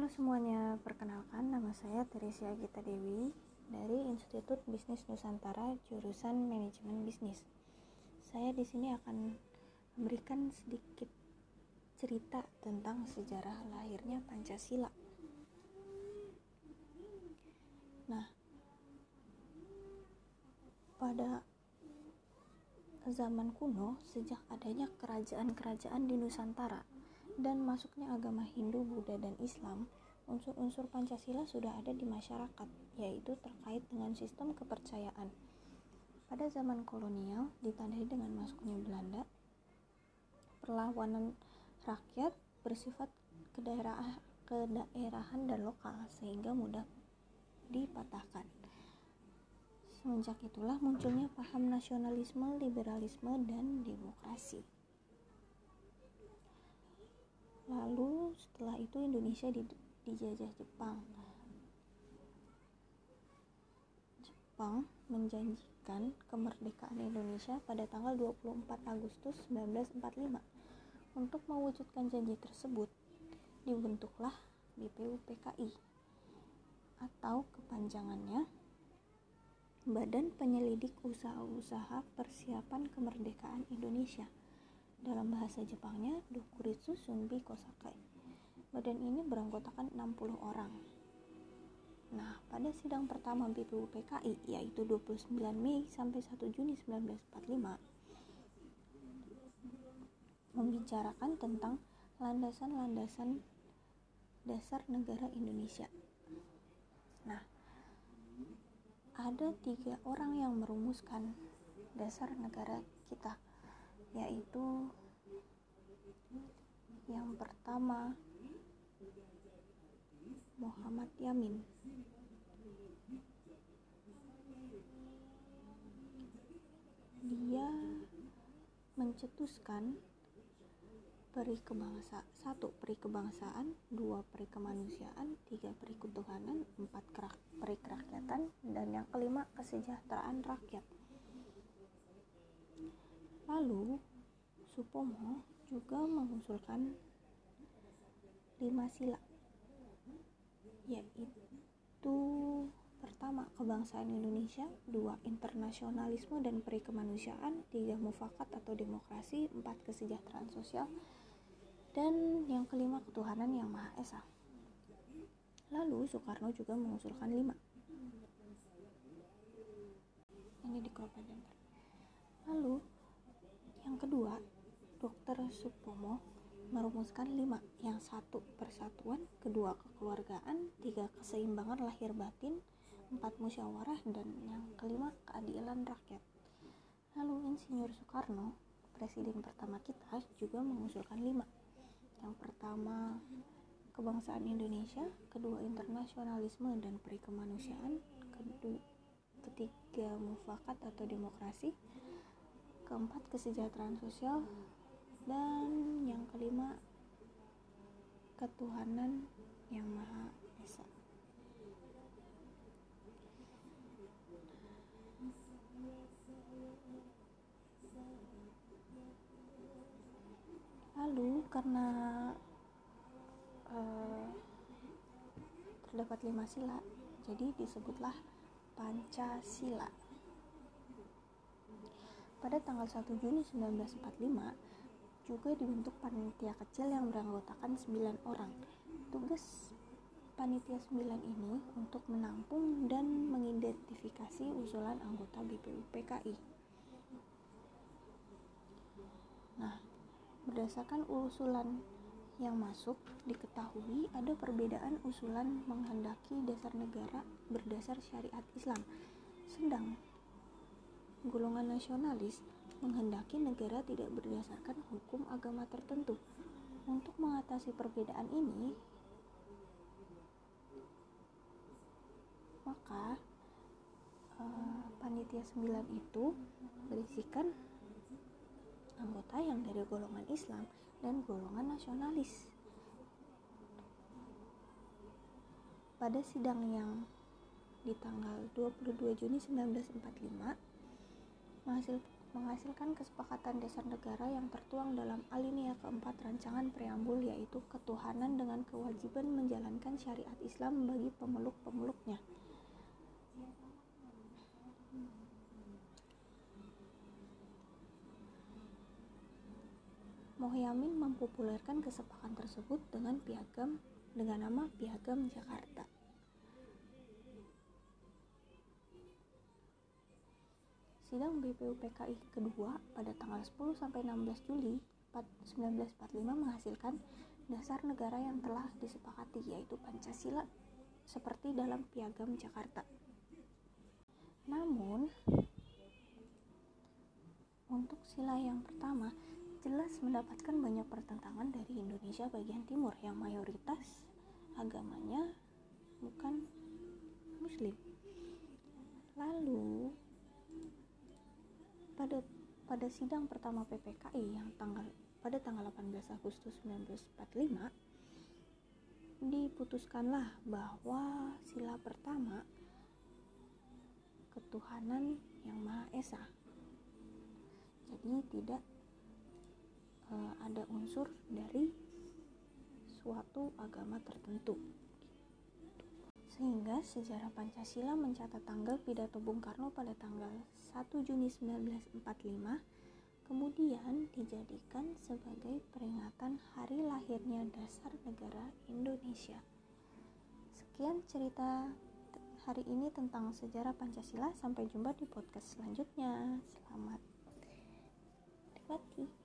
Halo semuanya, perkenalkan nama saya Teresia Gita Dewi dari Institut Bisnis Nusantara jurusan Manajemen Bisnis. Saya di sini akan memberikan sedikit cerita tentang sejarah lahirnya Pancasila. Nah, pada zaman kuno, sejak adanya kerajaan-kerajaan di Nusantara, dan masuknya agama Hindu, Buddha, dan Islam, unsur-unsur Pancasila sudah ada di masyarakat, yaitu terkait dengan sistem kepercayaan. Pada zaman kolonial, ditandai dengan masuknya Belanda, perlawanan rakyat bersifat kedaerah, kedaerahan dan lokal, sehingga mudah dipatahkan. Semenjak itulah munculnya paham nasionalisme, liberalisme, dan demokrasi. Lalu setelah itu Indonesia dijajah Jepang. Jepang menjanjikan kemerdekaan Indonesia pada tanggal 24 Agustus 1945. Untuk mewujudkan janji tersebut, dibentuklah BPUPKI atau kepanjangannya Badan Penyelidik Usaha-Usaha Persiapan Kemerdekaan Indonesia dalam bahasa Jepangnya, Dokuritsu Sunbi Kosakai. Badan ini beranggotakan 60 orang. Nah, pada sidang pertama BPUPKI, yaitu 29 Mei sampai 1 Juni 1945, membicarakan tentang landasan-landasan dasar negara Indonesia. Nah, ada tiga orang yang merumuskan dasar negara kita yaitu yang pertama Muhammad Yamin. Dia mencetuskan peri kebangsa satu peri kebangsaan dua peri kemanusiaan tiga peri ketuhanan empat peri kerakyatan dan yang kelima kesejahteraan rakyat Lalu, Supomo juga mengusulkan lima sila, yaitu pertama kebangsaan Indonesia, dua internasionalisme dan peri kemanusiaan, tiga mufakat atau demokrasi, empat kesejahteraan sosial, dan yang kelima ketuhanan yang maha esa. Lalu Soekarno juga mengusulkan lima. Ini di Lalu yang kedua, Dr. Supomo merumuskan lima, yang satu persatuan, kedua kekeluargaan, tiga keseimbangan lahir batin, empat musyawarah, dan yang kelima keadilan rakyat. Lalu Insinyur Soekarno, presiden pertama kita, juga mengusulkan lima. Yang pertama kebangsaan Indonesia, kedua internasionalisme dan peri kemanusiaan, kedua, ketiga mufakat atau demokrasi, keempat kesejahteraan sosial. Dan yang kelima ketuhanan yang maha esa. Lalu karena uh, terdapat lima sila jadi disebutlah Pancasila pada tanggal 1 Juni 1945, juga dibentuk panitia kecil yang beranggotakan 9 orang. Tugas panitia 9 ini untuk menampung dan mengidentifikasi usulan anggota BPUPKI. Nah, berdasarkan usulan yang masuk, diketahui ada perbedaan usulan menghendaki dasar negara berdasar syariat Islam. Sedang golongan nasionalis menghendaki negara tidak berdasarkan hukum agama tertentu. Untuk mengatasi perbedaan ini, maka uh, panitia 9 itu berisikan anggota yang dari golongan Islam dan golongan nasionalis. Pada sidang yang di tanggal 22 Juni 1945 hasil menghasilkan kesepakatan dasar negara yang tertuang dalam alinea keempat rancangan preambul yaitu ketuhanan dengan kewajiban menjalankan syariat Islam bagi pemeluk-pemeluknya. Mohyamin mempopulerkan kesepakatan tersebut dengan piagam dengan nama Piagam Jakarta. Sidang BPUPKI kedua pada tanggal 10 sampai 16 Juli 1945 menghasilkan dasar negara yang telah disepakati yaitu Pancasila seperti dalam Piagam Jakarta. Namun untuk sila yang pertama jelas mendapatkan banyak pertentangan dari Indonesia bagian timur yang mayoritas agamanya bukan muslim. Lalu pada sidang pertama PPKI yang tanggal pada tanggal 18 Agustus 1945 diputuskanlah bahwa sila pertama ketuhanan yang Maha Esa. Jadi tidak uh, ada unsur dari suatu agama tertentu. Sejarah Pancasila mencatat tanggal pidato Bung Karno pada tanggal 1 Juni 1945 kemudian dijadikan sebagai peringatan hari lahirnya dasar negara Indonesia. Sekian cerita hari ini tentang sejarah Pancasila. Sampai jumpa di podcast selanjutnya. Selamat menikmati.